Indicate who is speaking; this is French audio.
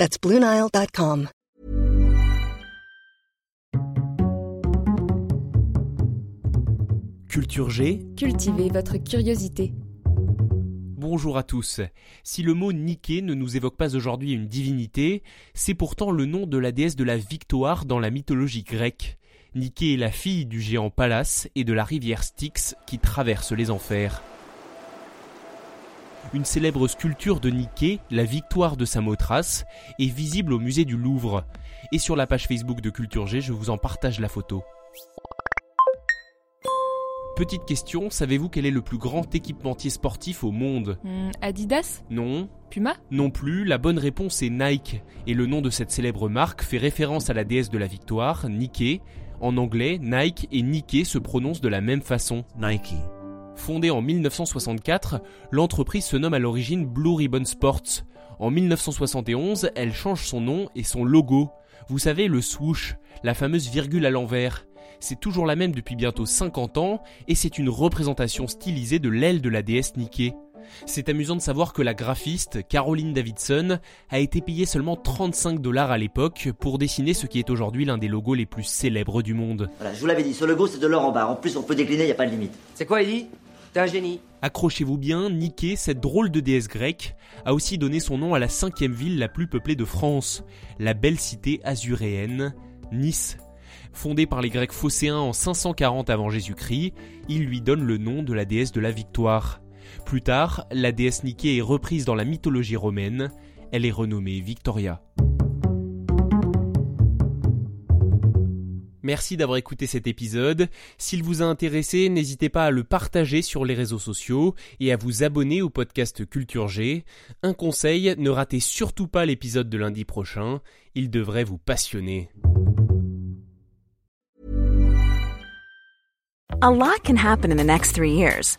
Speaker 1: That's BlueNile.com.
Speaker 2: Culture G.
Speaker 3: Cultivez votre curiosité.
Speaker 2: Bonjour à tous. Si le mot Nike ne nous évoque pas aujourd'hui une divinité, c'est pourtant le nom de la déesse de la victoire dans la mythologie grecque. Nike est la fille du géant Pallas et de la rivière Styx qui traverse les enfers. Une célèbre sculpture de Nike, la victoire de Samothrace, est visible au musée du Louvre. Et sur la page Facebook de Culture G, je vous en partage la photo. Petite question, savez-vous quel est le plus grand équipementier sportif au monde?
Speaker 3: Hmm, Adidas?
Speaker 2: Non,
Speaker 3: Puma?
Speaker 2: Non plus, la bonne réponse est Nike, et le nom de cette célèbre marque fait référence à la déesse de la victoire, Nike. En anglais, Nike et Nike se prononcent de la même façon.
Speaker 4: Nike.
Speaker 2: Fondée en 1964, l'entreprise se nomme à l'origine Blue Ribbon Sports. En 1971, elle change son nom et son logo. Vous savez, le swoosh, la fameuse virgule à l'envers. C'est toujours la même depuis bientôt 50 ans et c'est une représentation stylisée de l'aile de la déesse Nike. C'est amusant de savoir que la graphiste Caroline Davidson a été payée seulement 35 dollars à l'époque pour dessiner ce qui est aujourd'hui l'un des logos les plus célèbres du monde.
Speaker 5: Voilà, je vous l'avais dit, sur le go, c'est de l'or en bas. En plus, on peut décliner, y a pas de limite.
Speaker 6: C'est quoi, Eddie? T'es un génie.
Speaker 2: Accrochez-vous bien, Nike, cette drôle de déesse grecque, a aussi donné son nom à la cinquième ville la plus peuplée de France, la belle cité azuréenne, Nice. Fondée par les Grecs phocéens en 540 avant Jésus-Christ, il lui donne le nom de la déesse de la victoire. Plus tard, la déesse Nike est reprise dans la mythologie romaine, elle est renommée Victoria. Merci d'avoir écouté cet épisode. S'il vous a intéressé, n'hésitez pas à le partager sur les réseaux sociaux et à vous abonner au podcast Culture G. Un conseil, ne ratez surtout pas l'épisode de lundi prochain, il devrait vous passionner.
Speaker 7: In the next three years.